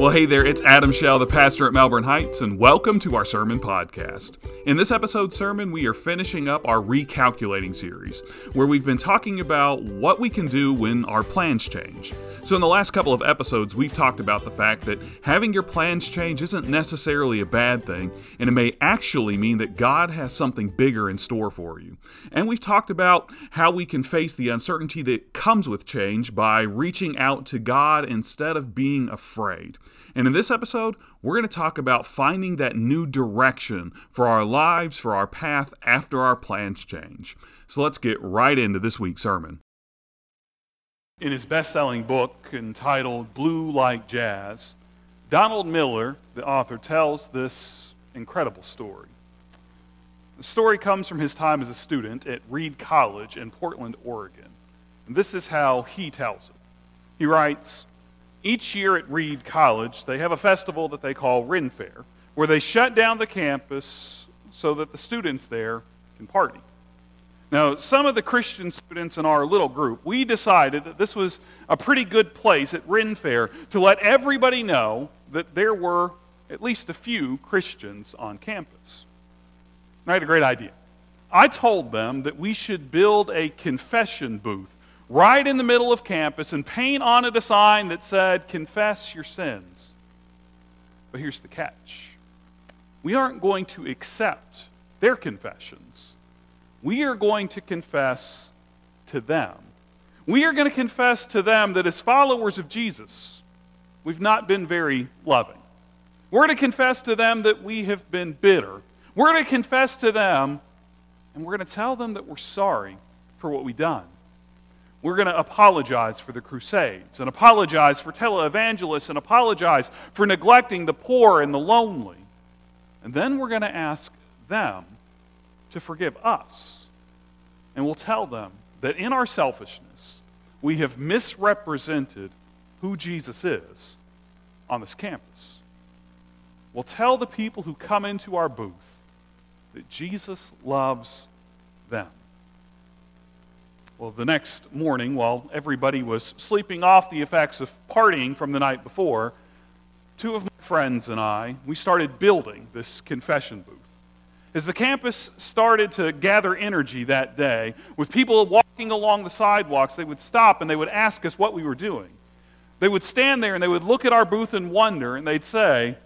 Well, hey there, it's Adam Shell, the pastor at Melbourne Heights, and welcome to our sermon podcast. In this episode sermon, we are finishing up our recalculating series, where we've been talking about what we can do when our plans change. So, in the last couple of episodes, we've talked about the fact that having your plans change isn't necessarily a bad thing, and it may actually mean that God has something bigger in store for you. And we've talked about how we can face the uncertainty that comes with change by reaching out to God instead of being afraid. And in this episode, we're going to talk about finding that new direction for our lives, for our path after our plans change. So let's get right into this week's sermon. In his best selling book entitled Blue Like Jazz, Donald Miller, the author, tells this incredible story. The story comes from his time as a student at Reed College in Portland, Oregon. And this is how he tells it. He writes, each year at Reed College, they have a festival that they call Renn Fayre, where they shut down the campus so that the students there can party. Now, some of the Christian students in our little group, we decided that this was a pretty good place at Renn Fayre to let everybody know that there were at least a few Christians on campus. And I had a great idea. I told them that we should build a confession booth right in the middle of campus and paint on it a sign that said, Confess your sins. But here's the catch we aren't going to accept their confessions, we are going to confess to them. We are going to confess to them that as followers of Jesus, we've not been very loving. We're going to confess to them that we have been bitter. We're going to confess to them, and we're going to tell them that we're sorry for what we've done. We're going to apologize for the Crusades and apologize for televangelists and apologize for neglecting the poor and the lonely. And then we're going to ask them to forgive us. And we'll tell them that in our selfishness, we have misrepresented who Jesus is on this campus. We'll tell the people who come into our booth that Jesus loves them. Well, the next morning, while everybody was sleeping off the effects of partying from the night before, two of my friends and I, we started building this confession booth. As the campus started to gather energy that day, with people walking along the sidewalks, they would stop and they would ask us what we were doing. They would stand there and they would look at our booth and wonder, and they'd say,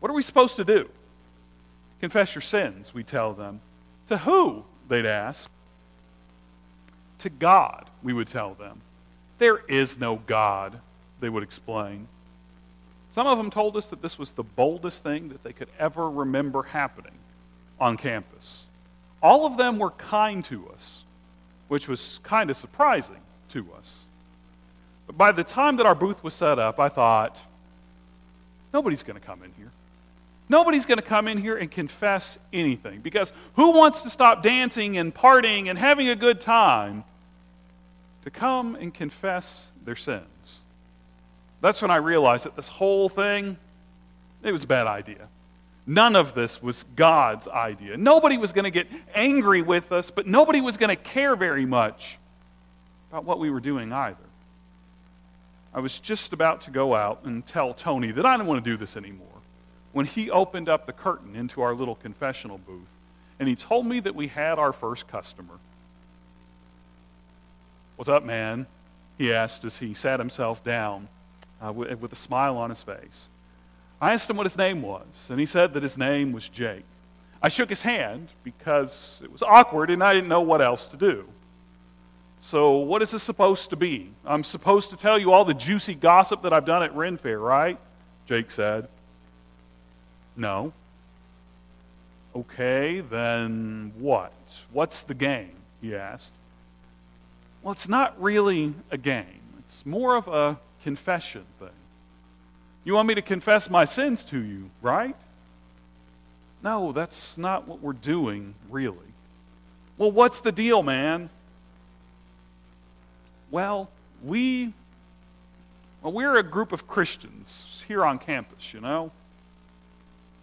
What are we supposed to do? Confess your sins, we tell them. To who? They'd ask to God, we would tell them. There is no God, they would explain. Some of them told us that this was the boldest thing that they could ever remember happening on campus. All of them were kind to us, which was kind of surprising to us. But by the time that our booth was set up, I thought, nobody's going to come in here. Nobody's going to come in here and confess anything because who wants to stop dancing and partying and having a good time to come and confess their sins. That's when I realized that this whole thing, it was a bad idea. None of this was God's idea. Nobody was going to get angry with us, but nobody was going to care very much about what we were doing either. I was just about to go out and tell Tony that I didn't want to do this anymore when he opened up the curtain into our little confessional booth and he told me that we had our first customer. What's up, man? He asked as he sat himself down uh, with, with a smile on his face. I asked him what his name was, and he said that his name was Jake. I shook his hand because it was awkward and I didn't know what else to do. So, what is this supposed to be? I'm supposed to tell you all the juicy gossip that I've done at Renn Fayre, right? Jake said. No. Okay, then what? What's the game? He asked. Well, it's not really a game, it's more of a confession thing. You want me to confess my sins to you, right? No, that's not what we're doing, really. Well, what's the deal, man? Well, we well, we're a group of Christians here on campus, you know.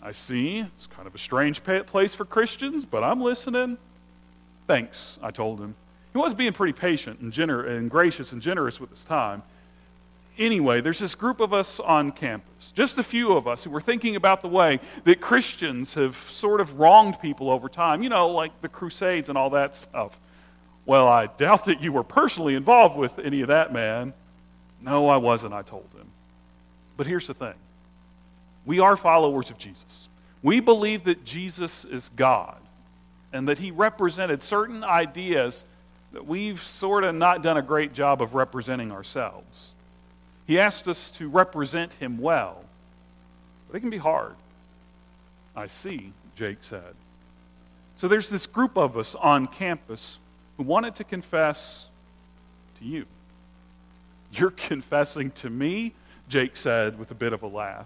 I see. It's kind of a strange place for Christians, but I'm listening. Thanks, I told him. He was being pretty patient and, gener- and gracious and generous with his time. anyway, there's this group of us on campus, just a few of us who were thinking about the way that Christians have sort of wronged people over time, you know, like the Crusades and all that stuff. Well, I doubt that you were personally involved with any of that, man. No, I wasn't, I told him. But here's the thing we are followers of Jesus. We believe that Jesus is God and that he represented certain ideas that we've sort of not done a great job of representing ourselves. He asked us to represent him well, but it can be hard. I see, Jake said. So there's this group of us on campus who wanted to confess to you. You're confessing to me? Jake said with a bit of a laugh.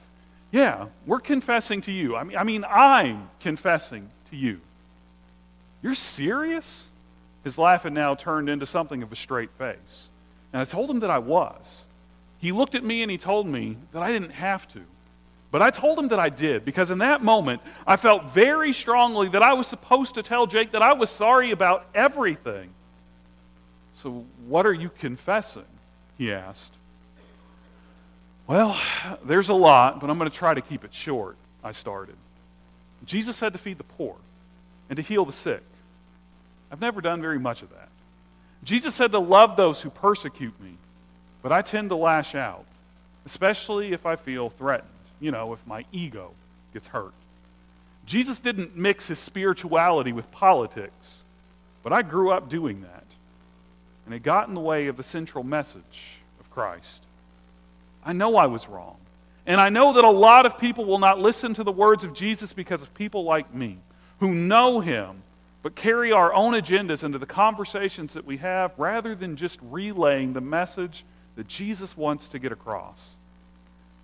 Yeah, we're confessing to you. I mean, I mean I'm confessing to you. You're serious? His laugh had now turned into something of a straight face. And I told him that I was. He looked at me and he told me that I didn't have to. But I told him that I did because in that moment I felt very strongly that I was supposed to tell Jake that I was sorry about everything. So, what are you confessing? He asked. Well, there's a lot, but I'm going to try to keep it short. I started. Jesus said to feed the poor and to heal the sick. I've never done very much of that. Jesus said to love those who persecute me, but I tend to lash out, especially if I feel threatened you know, if my ego gets hurt. Jesus didn't mix his spirituality with politics, but I grew up doing that. And it got in the way of the central message of Christ. I know I was wrong. And I know that a lot of people will not listen to the words of Jesus because of people like me who know him but carry our own agendas into the conversations that we have rather than just relaying the message that Jesus wants to get across.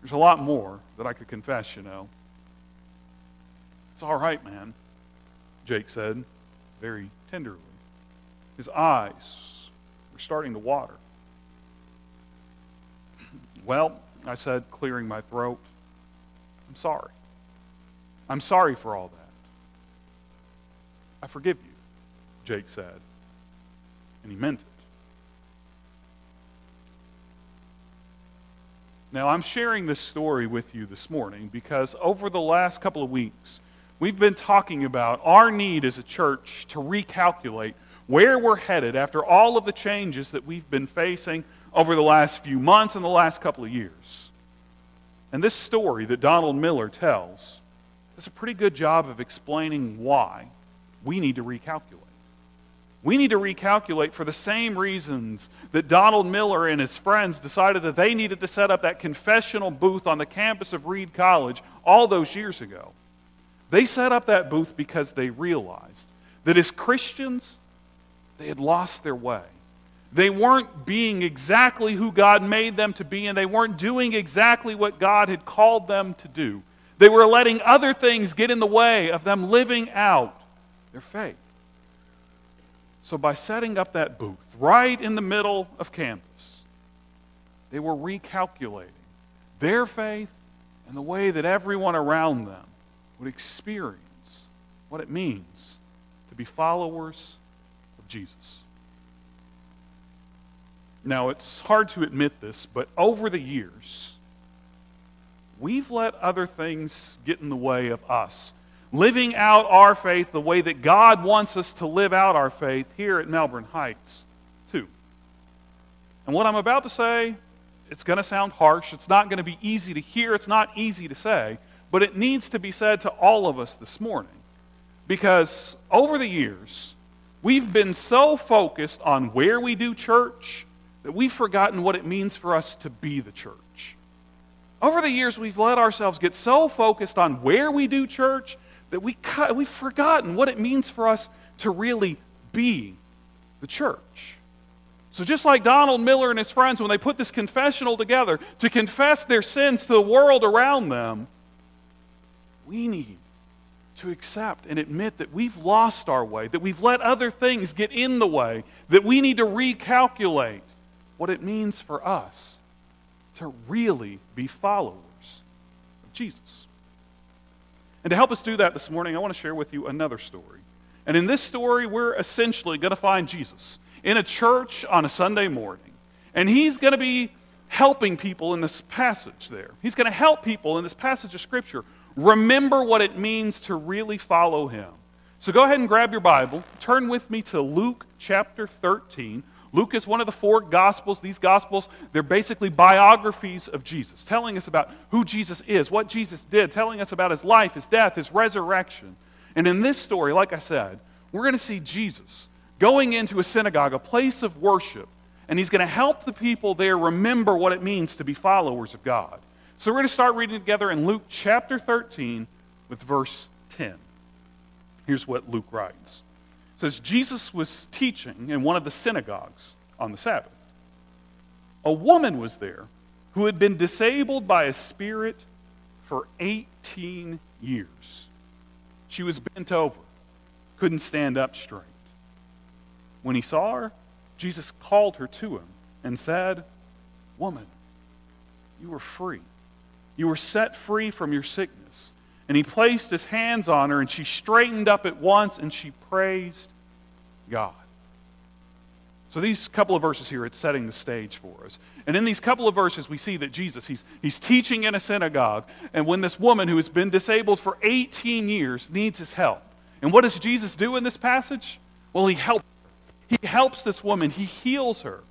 There's a lot more that I could confess, you know. It's all right, man, Jake said, very tenderly. His eyes were starting to water. Well, I said, clearing my throat, I'm sorry. I'm sorry for all that. I forgive you, Jake said. And he meant it. Now, I'm sharing this story with you this morning because over the last couple of weeks, we've been talking about our need as a church to recalculate where we're headed after all of the changes that we've been facing over the last few months and the last couple of years. And this story that Donald Miller tells does a pretty good job of explaining why we need to recalculate. We need to recalculate for the same reasons that Donald Miller and his friends decided that they needed to set up that confessional booth on the campus of Reed College all those years ago. They set up that booth because they realized that as Christians, they had lost their way. They weren't being exactly who God made them to be, and they weren't doing exactly what God had called them to do. They were letting other things get in the way of them living out their faith. So, by setting up that booth right in the middle of campus, they were recalculating their faith and the way that everyone around them would experience what it means to be followers of Jesus. Now, it's hard to admit this, but over the years, we've let other things get in the way of us living out our faith the way that God wants us to live out our faith here at Melbourne Heights, too. And what I'm about to say, it's going to sound harsh. It's not going to be easy to hear. It's not easy to say. But it needs to be said to all of us this morning. Because over the years, we've been so focused on where we do church that we've forgotten what it means for us to be the church. Over the years, we've let ourselves get so focused on where we do church that we cut, we've forgotten what it means for us to really be the church. So, just like Donald Miller and his friends, when they put this confessional together to confess their sins to the world around them, we need to accept and admit that we've lost our way, that we've let other things get in the way, that we need to recalculate what it means for us to really be followers of Jesus. And to help us do that this morning, I want to share with you another story. And in this story, we're essentially going to find Jesus in a church on a Sunday morning. And he's going to be helping people in this passage there. He's going to help people in this passage of Scripture remember what it means to really follow Him. So go ahead and grab your Bible. Turn with me to Luke chapter 13. Luke is one of the four Gospels. These Gospels, they're basically biographies of Jesus, telling us about who Jesus is, what Jesus did, telling us about his life, his death, his resurrection. And in this story, like I said, we're going to see Jesus going into a synagogue, a place of worship, and he's going to help the people there remember what it means to be followers of God. So we're going to start reading together in Luke chapter 13 with verse 10. Here's what Luke writes says Jesus was teaching in one of the synagogues on the Sabbath. A woman was there who had been disabled by a spirit for 18 years. She was bent over, couldn't stand up straight. When he saw her, Jesus called her to him and said, Woman, you are free. You were set free from your sickness. And he placed his hands on her, and she straightened up at once, and she praised God. So these couple of verses here, it's setting the stage for us. And in these couple of verses, we see that Jesus, he's, he's teaching in a synagogue, and when this woman who has been disabled for 18 years needs his help. And what does Jesus do in this passage? Well, he helps He helps this woman. He heals her.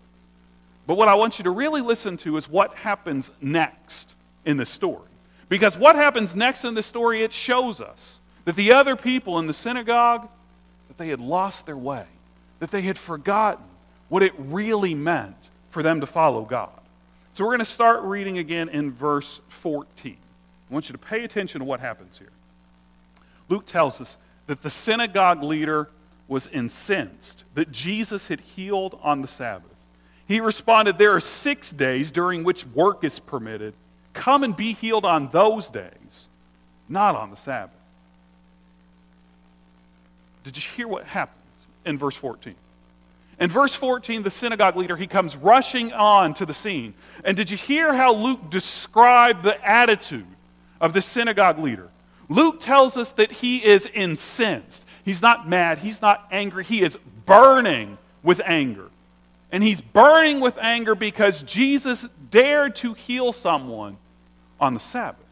But what I want you to really listen to is what happens next in this story. Because what happens next in the story, it shows us that the other people in the synagogue, that they had lost their way, that they had forgotten what it really meant for them to follow God. So we're going to start reading again in verse 14. I want you to pay attention to what happens here. Luke tells us that the synagogue leader was incensed that Jesus had healed on the Sabbath. He responded, There are six days during which work is permitted. Come and be healed on those days, not on the Sabbath. Did you hear what happens in verse 14? In verse 14, the synagogue leader, he comes rushing on to the scene. And did you hear how Luke described the attitude of the synagogue leader? Luke tells us that he is incensed. He's not mad, he's not angry, he is burning with anger. And he's burning with anger because Jesus dared to heal someone on the Sabbath.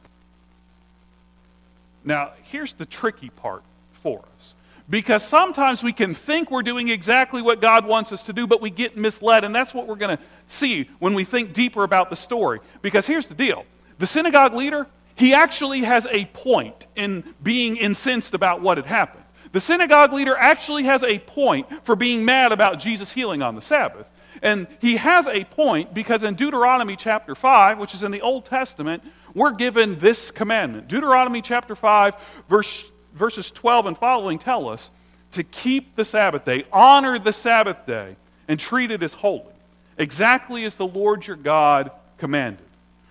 Now, here's the tricky part for us. Because sometimes we can think we're doing exactly what God wants us to do, but we get misled. And that's what we're going to see when we think deeper about the story. Because here's the deal the synagogue leader, he actually has a point in being incensed about what had happened. The synagogue leader actually has a point for being mad about Jesus healing on the Sabbath. And he has a point because in Deuteronomy chapter 5, which is in the Old Testament, we're given this commandment. Deuteronomy chapter 5, verse verses 12 and following tell us to keep the Sabbath day, honor the Sabbath day, and treat it as holy, exactly as the Lord your God commanded.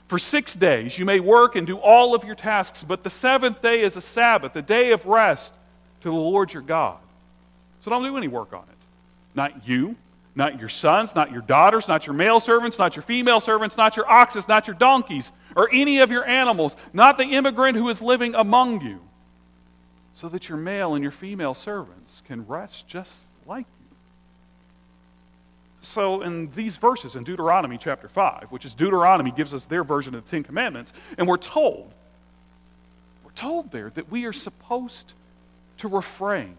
For six days you may work and do all of your tasks, but the seventh day is a Sabbath, a day of rest to the Lord your God. So don't do any work on it. Not you, not your sons, not your daughters, not your male servants, not your female servants, not your oxen, not your donkeys, or any of your animals, not the immigrant who is living among you so that your male and your female servants can rest just like you. So, in these verses in Deuteronomy chapter 5, which is Deuteronomy gives us their version of the Ten Commandments, and we're told, we're told there that we are supposed to refrain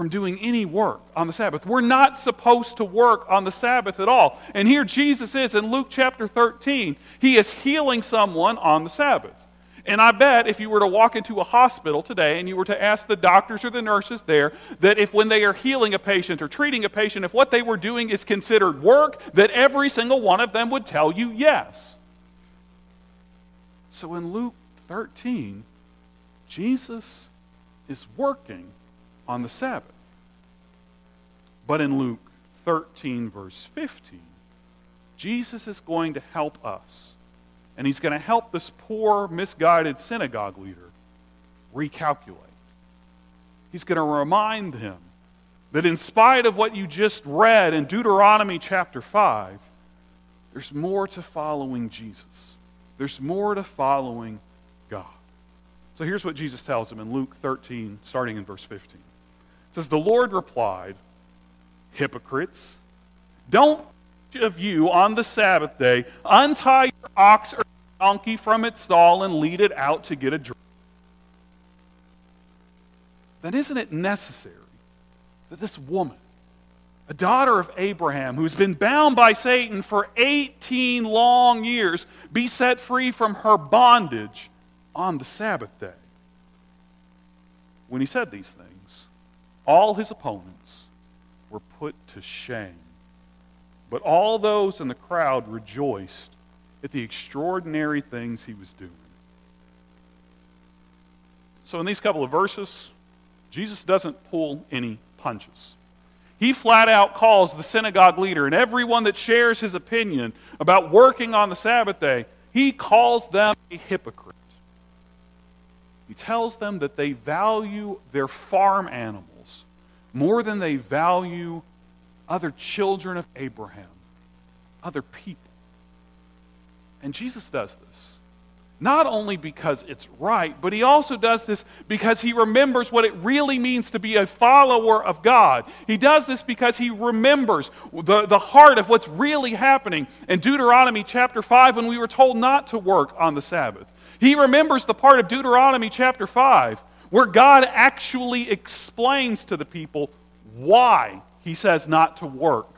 from doing any work on the Sabbath. We're not supposed to work on the Sabbath at all. And here Jesus is in Luke chapter 13. He is healing someone on the Sabbath. And I bet if you were to walk into a hospital today and you were to ask the doctors or the nurses there that if when they are healing a patient or treating a patient, if what they were doing is considered work, that every single one of them would tell you yes. So in Luke 13, Jesus is working on the Sabbath. But in Luke 13, verse 15, Jesus is going to help us and he's going to help this poor, misguided synagogue leader recalculate. He's going to remind him that in spite of what you just read in Deuteronomy chapter 5, there's more to following Jesus. There's more to following God. So here's what Jesus tells him in Luke 13, starting in verse 15. It says, The Lord replied, Hypocrites, don't of you on the Sabbath day untie your ox or donkey from its stall and lead it out to get a drink, then isn't it necessary that this woman, a daughter of Abraham, who's been bound by Satan for 18 long years, be set free from her bondage on the Sabbath day? When he said these things, all his opponents were put to shame. But all those in the crowd rejoiced at the extraordinary things he was doing. So, in these couple of verses, Jesus doesn't pull any punches. He flat out calls the synagogue leader and everyone that shares his opinion about working on the Sabbath day, he calls them a hypocrite. He tells them that they value their farm animals more than they value other children of Abraham, other people. And Jesus does this. Not only because it's right, but he also does this because he remembers what it really means to be a follower of God. He does this because he remembers the, the heart of what's really happening in Deuteronomy chapter 5 when we were told not to work on the Sabbath. He remembers the part of Deuteronomy chapter 5 where God actually explains to the people why he says not to work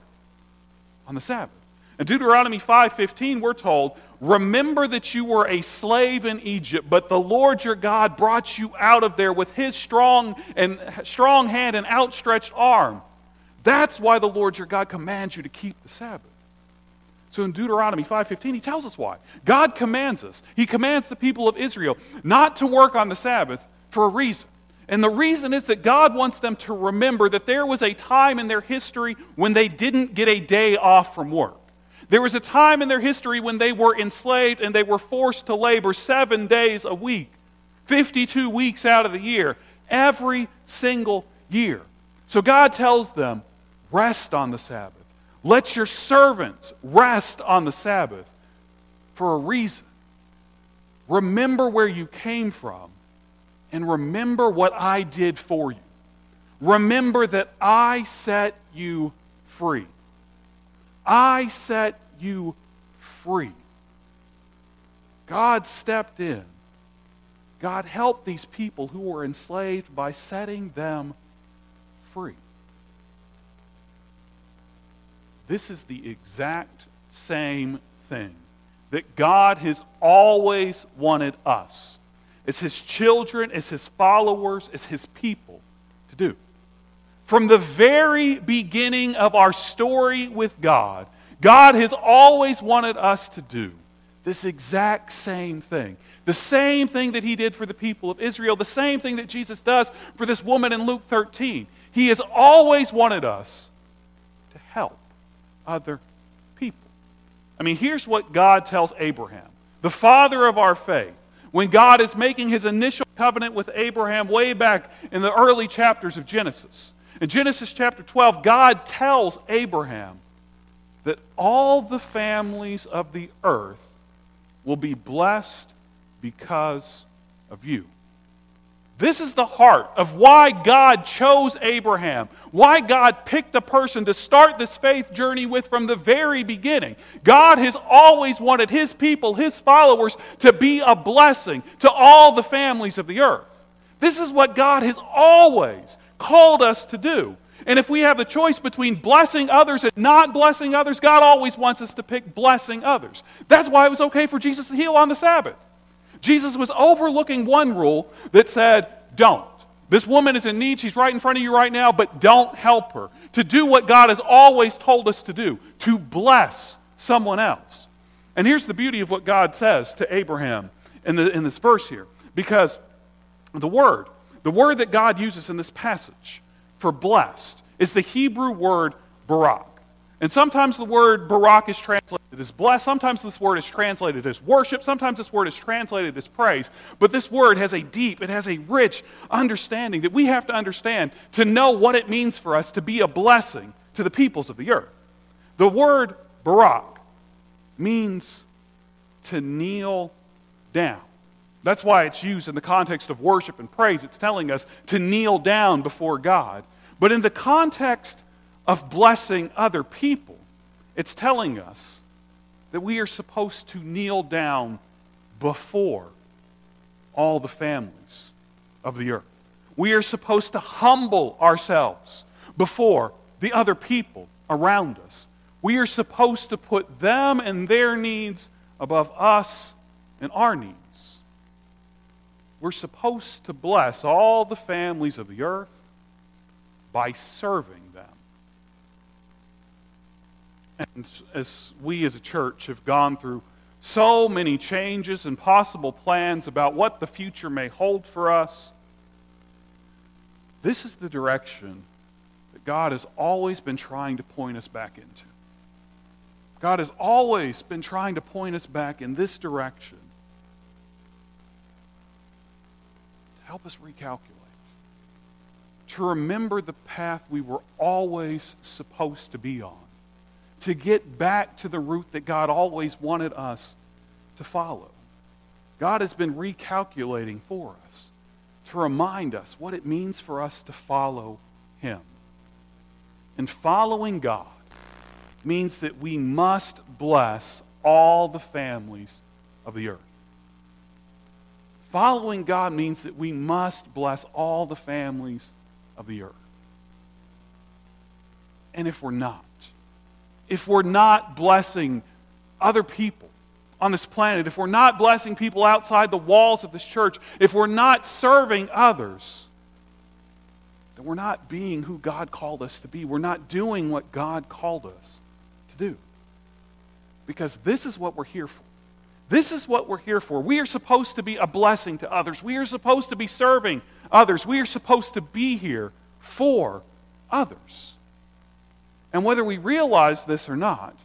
on the Sabbath. In Deuteronomy 5:15 we're told, "Remember that you were a slave in Egypt, but the Lord your God brought you out of there with his strong and strong hand and outstretched arm. That's why the Lord your God commands you to keep the Sabbath." So in Deuteronomy 5:15 he tells us why. God commands us. He commands the people of Israel not to work on the Sabbath for a reason. And the reason is that God wants them to remember that there was a time in their history when they didn't get a day off from work. There was a time in their history when they were enslaved and they were forced to labor seven days a week, 52 weeks out of the year, every single year. So God tells them, rest on the Sabbath. Let your servants rest on the Sabbath for a reason. Remember where you came from and remember what I did for you. Remember that I set you free. I set you free. God stepped in. God helped these people who were enslaved by setting them free. This is the exact same thing that God has always wanted us, as His children, as His followers, as His people, to do. From the very beginning of our story with God, God has always wanted us to do this exact same thing. The same thing that he did for the people of Israel, the same thing that Jesus does for this woman in Luke 13. He has always wanted us to help other people. I mean, here's what God tells Abraham, the father of our faith, when God is making his initial covenant with Abraham way back in the early chapters of Genesis. In Genesis chapter 12, God tells Abraham that all the families of the earth will be blessed because of you. This is the heart of why God chose Abraham, why God picked the person to start this faith journey with from the very beginning. God has always wanted his people, his followers, to be a blessing to all the families of the earth. This is what God has always called us to do. And if we have the choice between blessing others and not blessing others, God always wants us to pick blessing others. That's why it was okay for Jesus to heal on the Sabbath. Jesus was overlooking one rule that said, don't. This woman is in need. She's right in front of you right now, but don't help her. To do what God has always told us to do, to bless someone else. And here's the beauty of what God says to Abraham in, the, in this verse here. Because the word, the word that God uses in this passage, for blessed is the Hebrew word barak. And sometimes the word barak is translated as blessed. Sometimes this word is translated as worship. Sometimes this word is translated as praise. But this word has a deep, it has a rich understanding that we have to understand to know what it means for us to be a blessing to the peoples of the earth. The word barak means to kneel down. That's why it's used in the context of worship and praise. It's telling us to kneel down before God. But in the context of blessing other people, It's telling us that we are supposed to kneel down before all the families of the earth. We are supposed to humble ourselves before the other people around us. We are supposed to put them and their needs above us and our needs. We're supposed to bless all the families of the earth by serving them. And as we as a church have gone through so many changes and possible plans about what the future may hold for us, this is the direction that God has always been trying to point us back into. God has always been trying to point us back in this direction to help us recalculate, to remember the path we were always supposed to be on, to get back to the route that God always wanted us to follow. God has been recalculating for us to remind us what it means for us to follow Him. And following God means that we must bless all the families of the earth. Following God means that we must bless all the families of the earth. And if we're not, if we're not blessing other people on this planet, if we're not blessing people outside the walls of this church, if we're not serving others, then we're not being who God called us to be. We're not doing what God called us to do. Because this is what we're here for. This is what we're here for. We are supposed to be a blessing to others. We are supposed to be serving others. We are supposed to be here for others. And whether we realize this or not,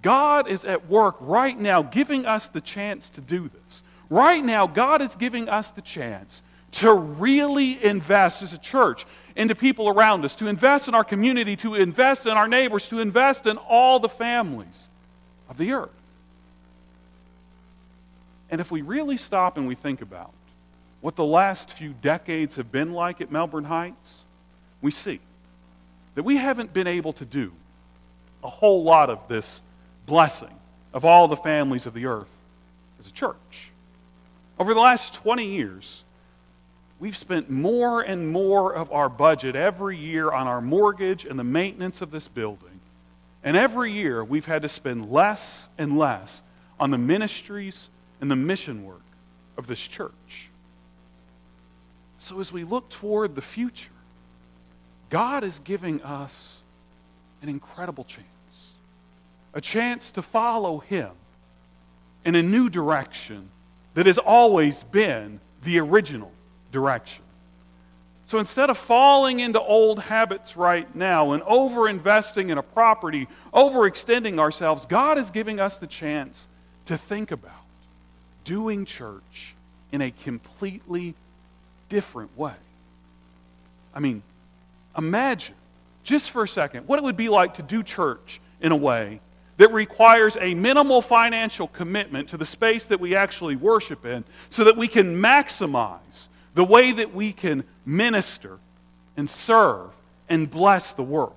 God is at work right now giving us the chance to do this. Right now, God is giving us the chance to really invest as a church into people around us, to invest in our community, to invest in our neighbors, to invest in all the families of the earth. And if we really stop and we think about what the last few decades have been like at Melbourne Heights, we see that we haven't been able to do a whole lot of this blessing of all the families of the earth as a church. Over the last 20 years, we've spent more and more of our budget every year on our mortgage and the maintenance of this building. And every year, we've had to spend less and less on the ministries and the mission work of this church. So, as we look toward the future, God is giving us an incredible chance a chance to follow Him in a new direction that has always been the original direction. So instead of falling into old habits right now and over investing in a property, overextending ourselves, God is giving us the chance to think about doing church in a completely different way. I mean, imagine just for a second what it would be like to do church in a way that requires a minimal financial commitment to the space that we actually worship in so that we can maximize the way that we can minister and serve and bless the world.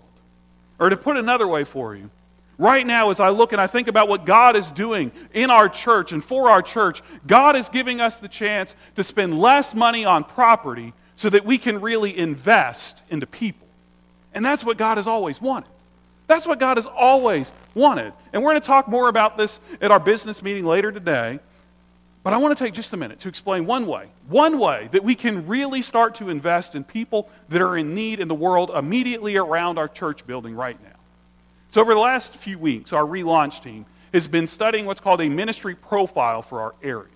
Or to put another way for you, right now, as I look and I think about what God is doing in our church and for our church, God is giving us the chance to spend less money on property so that we can really invest into people. And that's what God has always wanted. That's what God has always wanted. And we're going to talk more about this at our business meeting later today. But I want to take just a minute to explain one way, one way that we can really start to invest in people that are in need in the world immediately around our church building right now. So, over the last few weeks, our relaunch team has been studying what's called a ministry profile for our area.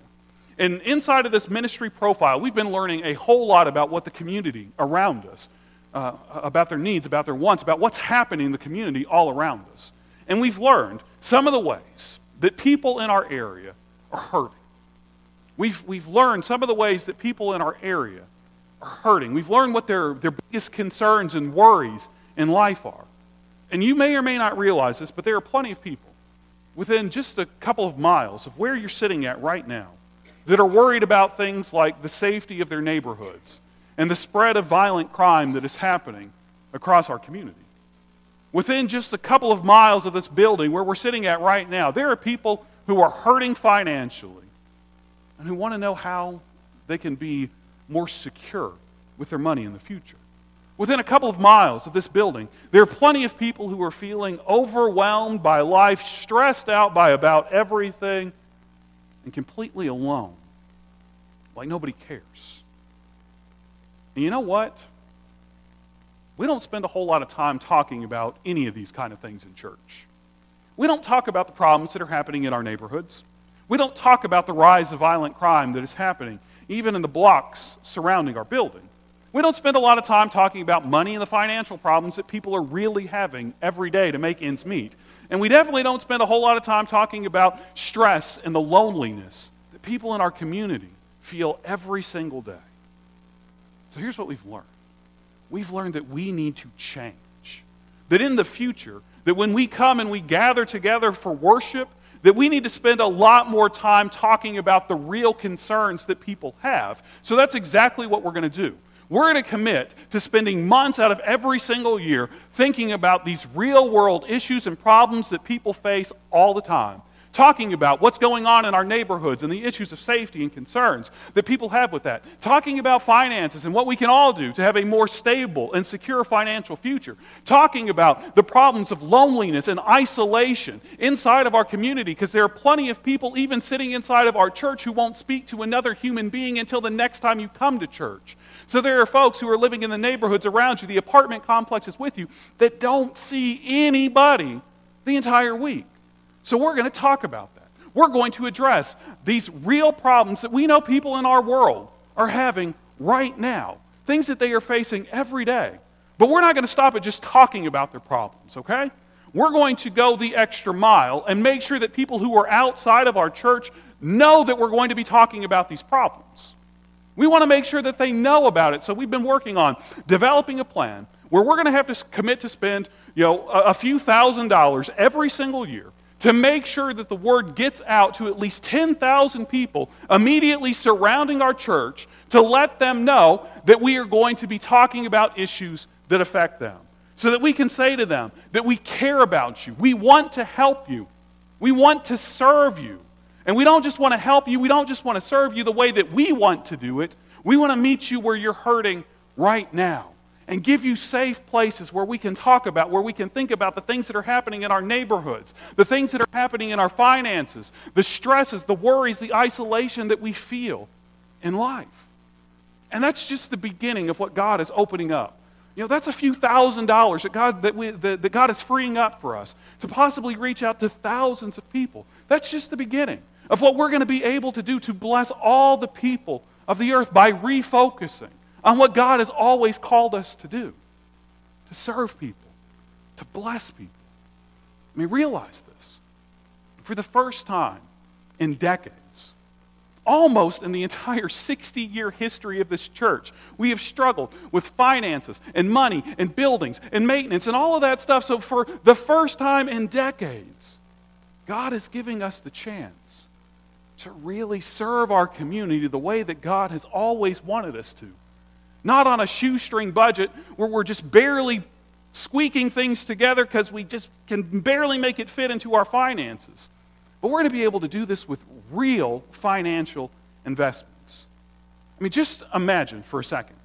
And inside of this ministry profile, we've been learning a whole lot about what the community around us, uh, about their needs, about their wants, about what's happening in the community all around us. And we've learned some of the ways that people in our area are hurting. We've, we've learned some of the ways that people in our area are hurting. We've learned what their, their biggest concerns and worries in life are. And you may or may not realize this, but there are plenty of people within just a couple of miles of where you're sitting at right now that are worried about things like the safety of their neighborhoods and the spread of violent crime that is happening across our community. Within just a couple of miles of this building where we're sitting at right now, there are people who are hurting financially and who want to know how they can be more secure with their money in the future. Within a couple of miles of this building, there are plenty of people who are feeling overwhelmed by life, stressed out by about everything, and completely alone. Like nobody cares. And you know what? We don't spend a whole lot of time talking about any of these kind of things in church. We don't talk about the problems that are happening in our neighborhoods. We don't talk about the rise of violent crime that is happening, even in the blocks surrounding our building. We don't spend a lot of time talking about money and the financial problems that people are really having every day to make ends meet. And we definitely don't spend a whole lot of time talking about stress and the loneliness that people in our community feel every single day. So here's what we've learned we've learned that we need to change. That in the future, that when we come and we gather together for worship, that we need to spend a lot more time talking about the real concerns that people have. So that's exactly what we're going to do. We're going to commit to spending months out of every single year thinking about these real world issues and problems that people face all the time talking about what's going on in our neighborhoods and the issues of safety and concerns that people have with that, talking about finances and what we can all do to have a more stable and secure financial future, talking about the problems of loneliness and isolation inside of our community, because there are plenty of people, even sitting inside of our church, who won't speak to another human being until the next time you come to church. So there are folks who are living in the neighborhoods around you, the apartment complexes with you, that don't see anybody the entire week. So we're going to talk about that. We're going to address these real problems that we know people in our world are having right now, things that they are facing every day. But we're not going to stop at just talking about their problems, okay? We're going to go the extra mile and make sure that people who are outside of our church know that we're going to be talking about these problems. We want to make sure that they know about it. So we've been working on developing a plan where we're going to have to commit to spend, you know, a, few thousand dollars every single year to make sure that the word gets out to at least 10,000 people immediately surrounding our church to let them know that we are going to be talking about issues that affect them. So that we can say to them that we care about you, we want to help you, we want to serve you. And we don't just want to help you, we don't just want to serve you the way that we want to do it, we want to meet you where you're hurting right now and give you safe places where we can talk about, where we can think about the things that are happening in our neighborhoods, the things that are happening in our finances, the stresses, the worries, the isolation that we feel in life. And that's just the beginning of what God is opening up. You know, that's a few thousand dollars that God, that, we, that, that God is freeing up for us to possibly reach out to thousands of people. That's just the beginning of what we're going to be able to do to bless all the people of the earth by refocusing on what God has always called us to do to serve people, to bless people. I mean, realize this. For the first time in decades, almost in the entire 60 year history of this church, we have struggled with finances and money and buildings and maintenance and all of that stuff. So, for the first time in decades, God is giving us the chance to really serve our community the way that God has always wanted us to. Not on a shoestring budget where we're just barely squeaking things together because we just can barely make it fit into our finances. But we're going to be able to do this with real financial investments. I mean, just imagine for a second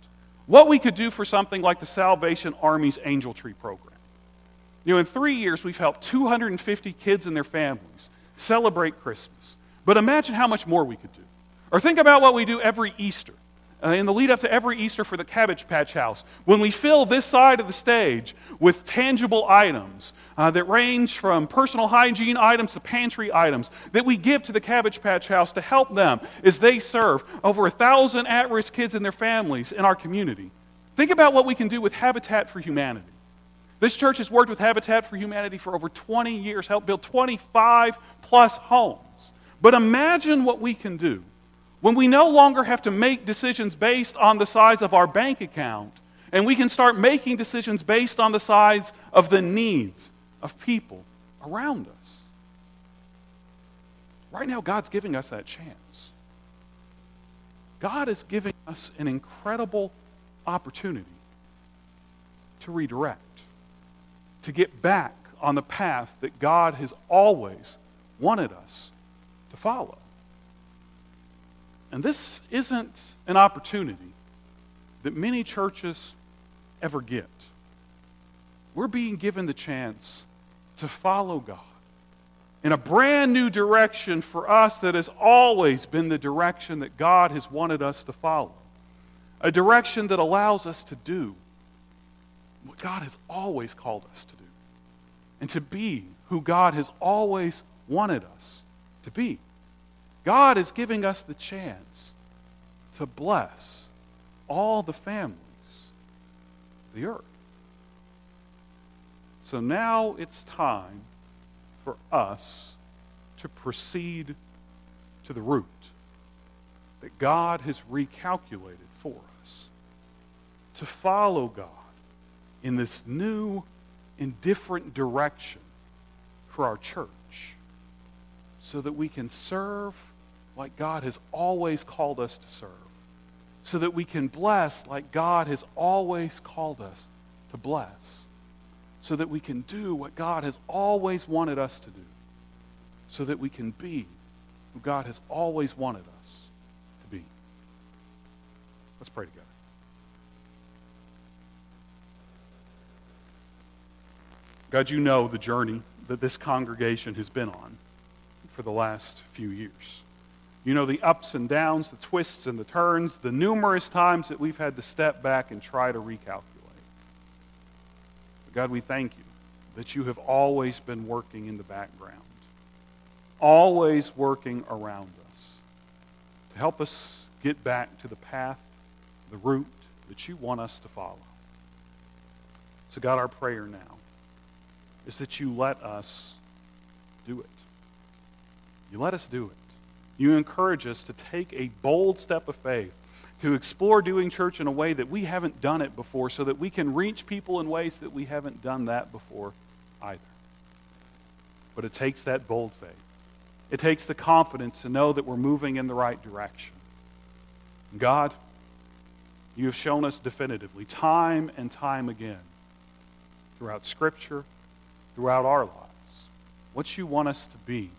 what we could do for something like the Salvation Army's Angel Tree program. You know, in three years, we've helped 250 kids and their families celebrate Christmas. But imagine how much more we could do. Or think about what we do every Easter uh, in the lead up to every Easter for the Cabbage Patch House, when we fill this side of the stage with tangible items uh, that range from personal hygiene items to pantry items that we give to the Cabbage Patch House to help them as they serve over a thousand at risk kids and their families in our community. Think about what we can do with Habitat for Humanity. This church has worked with Habitat for Humanity for over 20 years, helped build 25 plus homes. But imagine what we can do when we no longer have to make decisions based on the size of our bank account, and we can start making decisions based on the size of the needs of people around us. Right now, God's giving us that chance. God is giving us an incredible opportunity to redirect, to get back on the path that God has always wanted us to follow. And this isn't an opportunity that many churches ever get. We're being given the chance to follow God in a brand new direction for us that has always been the direction that God has wanted us to follow. A direction that allows us to do what God has always called us to do and to be who God has always wanted us to be. God is giving us the chance to bless all the families of the earth. So now it's time for us to proceed to the route that God has recalculated for us, to follow God in this new and different direction for our church so that we can serve like God has always called us to serve, so that we can bless like God has always called us to bless so that we can do what God has always wanted us to do, so that we can be who God has always wanted us to be. Let's pray together. God, you know the journey that this congregation has been on for the last few years. You know the ups and downs, the twists and the turns, the numerous times that we've had to step back and try to recalculate. God, we thank you that you have always been working in the background, always working around us to help us get back to the path, the route that you want us to follow. So, God, our prayer now is that you let us do it. You let us do it. You encourage us to take a bold step of faith to explore doing church in a way that we haven't done it before so that we can reach people in ways that we haven't done that before either. But it takes that bold faith. It takes the confidence to know that we're moving in the right direction. God, you have shown us definitively, time and time again, throughout Scripture, throughout our lives, what you want us to be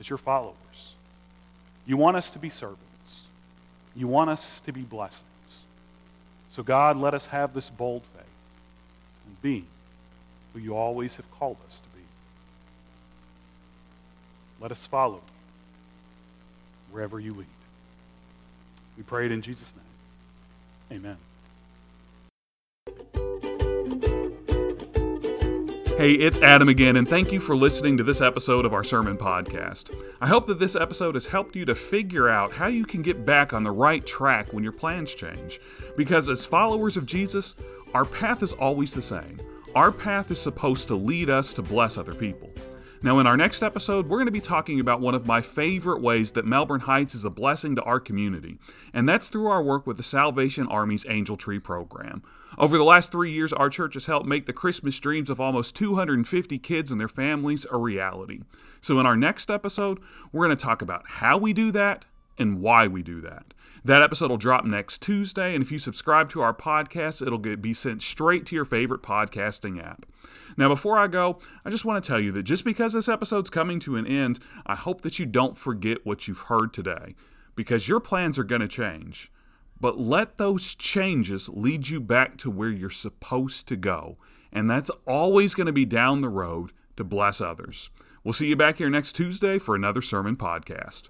as your followers. You want us to be servants. You want us to be blessings. So, God, let us have this bold faith and be who you always have called us to be. Let us follow wherever you lead. We pray it in Jesus' name. Amen. Hey, it's Adam again, and thank you for listening to this episode of our sermon podcast. I hope that this episode has helped you to figure out how you can get back on the right track when your plans change. Because as followers of Jesus, our path is always the same. Our path is supposed to lead us to bless other people. Now, in our next episode, we're going to be talking about one of my favorite ways that Melbourne Heights is a blessing to our community, and that's through our work with the Salvation Army's Angel Tree program. Over the last three years, our church has helped make the Christmas dreams of almost 250 kids and their families a reality. So, in our next episode, we're going to talk about how we do that and why we do that. That episode will drop next Tuesday, and if you subscribe to our podcast, it'll get, be sent straight to your favorite podcasting app. Now, before I go, I just want to tell you that just because this episode's coming to an end, I hope that you don't forget what you've heard today, because your plans are going to change. But let those changes lead you back to where you're supposed to go. And that's always going to be down the road to bless others. We'll see you back here next Tuesday for another sermon podcast.